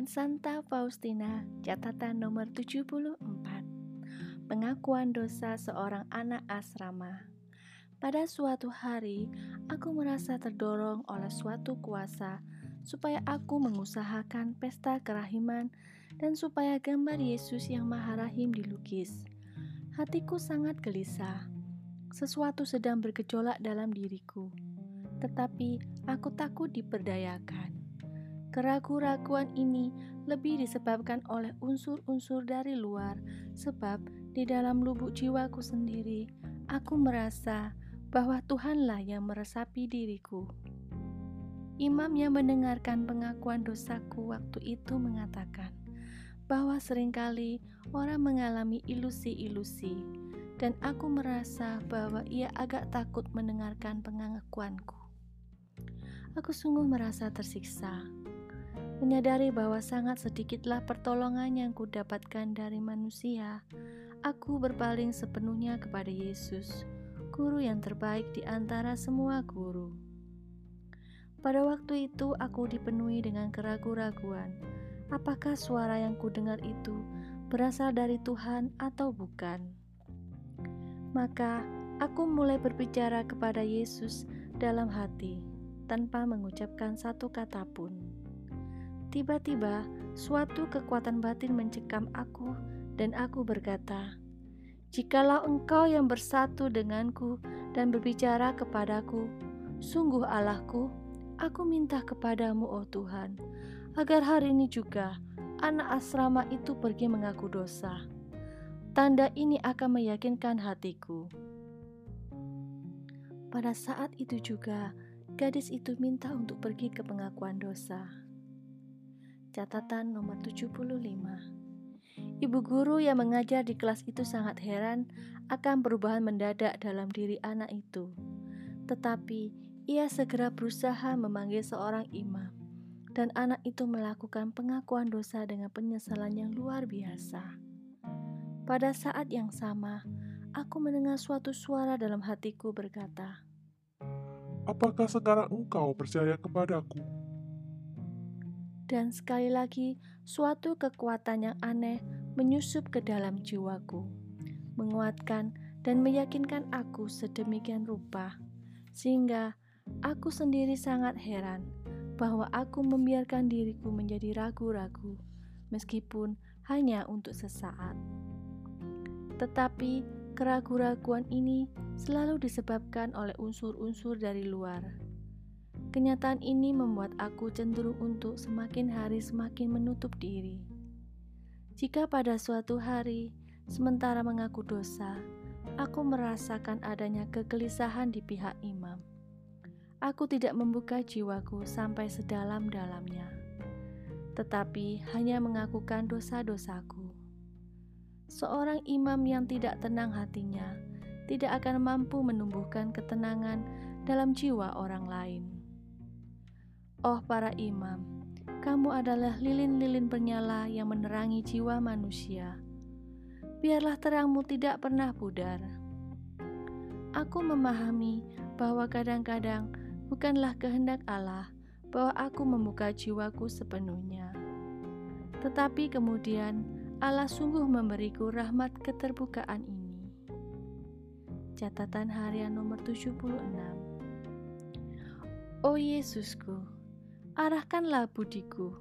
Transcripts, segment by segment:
Renungan Santa Faustina, catatan nomor 74. Pengakuan dosa seorang anak asrama. Pada suatu hari, aku merasa terdorong oleh suatu kuasa supaya aku mengusahakan pesta kerahiman dan supaya gambar Yesus yang Maha Rahim dilukis. Hatiku sangat gelisah. Sesuatu sedang bergejolak dalam diriku, tetapi aku takut diperdayakan. Keraguan-raguan ini lebih disebabkan oleh unsur-unsur dari luar, sebab di dalam lubuk jiwaku sendiri aku merasa bahwa Tuhanlah yang meresapi diriku. Imam yang mendengarkan pengakuan dosaku waktu itu mengatakan bahwa sering kali orang mengalami ilusi-ilusi, dan aku merasa bahwa ia agak takut mendengarkan pengakuanku. Aku sungguh merasa tersiksa Menyadari bahwa sangat sedikitlah pertolongan yang kudapatkan dari manusia, aku berpaling sepenuhnya kepada Yesus, guru yang terbaik di antara semua guru. Pada waktu itu aku dipenuhi dengan keraguan-raguan. Apakah suara yang kudengar itu berasal dari Tuhan atau bukan? Maka aku mulai berbicara kepada Yesus dalam hati tanpa mengucapkan satu kata pun. Tiba-tiba, suatu kekuatan batin mencekam aku, dan aku berkata, "Jikalau Engkau yang bersatu denganku dan berbicara kepadaku, sungguh Allahku, aku minta kepadamu, oh Tuhan, agar hari ini juga anak asrama itu pergi mengaku dosa. Tanda ini akan meyakinkan hatiku." Pada saat itu juga, gadis itu minta untuk pergi ke pengakuan dosa. Catatan nomor 75 Ibu guru yang mengajar di kelas itu sangat heran akan perubahan mendadak dalam diri anak itu. Tetapi ia segera berusaha memanggil seorang imam, dan anak itu melakukan pengakuan dosa dengan penyesalan yang luar biasa. Pada saat yang sama, aku mendengar suatu suara dalam hatiku berkata, "Apakah sekarang engkau percaya kepadaku?" Dan sekali lagi suatu kekuatan yang aneh menyusup ke dalam jiwaku, menguatkan dan meyakinkan aku sedemikian rupa, sehingga aku sendiri sangat heran bahwa aku membiarkan diriku menjadi ragu-ragu, meskipun hanya untuk sesaat. Tetapi keraguan-raguan ini selalu disebabkan oleh unsur-unsur dari luar Kenyataan ini membuat aku cenderung untuk semakin hari semakin menutup diri. Jika pada suatu hari, sementara mengaku dosa, aku merasakan adanya kegelisahan di pihak imam. Aku tidak membuka jiwaku sampai sedalam-dalamnya, tetapi hanya mengakukan dosa-dosaku. Seorang imam yang tidak tenang hatinya tidak akan mampu menumbuhkan ketenangan dalam jiwa orang lain. Oh para imam, kamu adalah lilin-lilin penyala yang menerangi jiwa manusia. Biarlah terangmu tidak pernah pudar. Aku memahami bahwa kadang-kadang bukanlah kehendak Allah bahwa aku membuka jiwaku sepenuhnya. Tetapi kemudian Allah sungguh memberiku rahmat keterbukaan ini. Catatan harian nomor 76 Oh Yesusku, Arahkanlah budiku,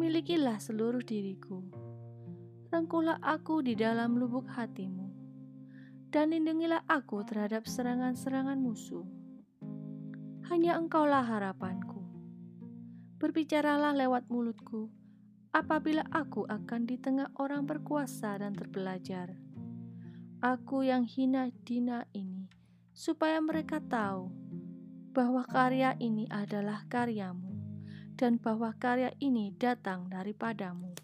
milikilah seluruh diriku. Rengkulah aku di dalam lubuk hatimu, dan lindungilah aku terhadap serangan-serangan musuh. Hanya engkaulah harapanku. Berbicaralah lewat mulutku, apabila aku akan di tengah orang berkuasa dan terbelajar. Aku yang hina dina ini, supaya mereka tahu bahwa karya ini adalah karyamu dan bahwa karya ini datang daripadamu.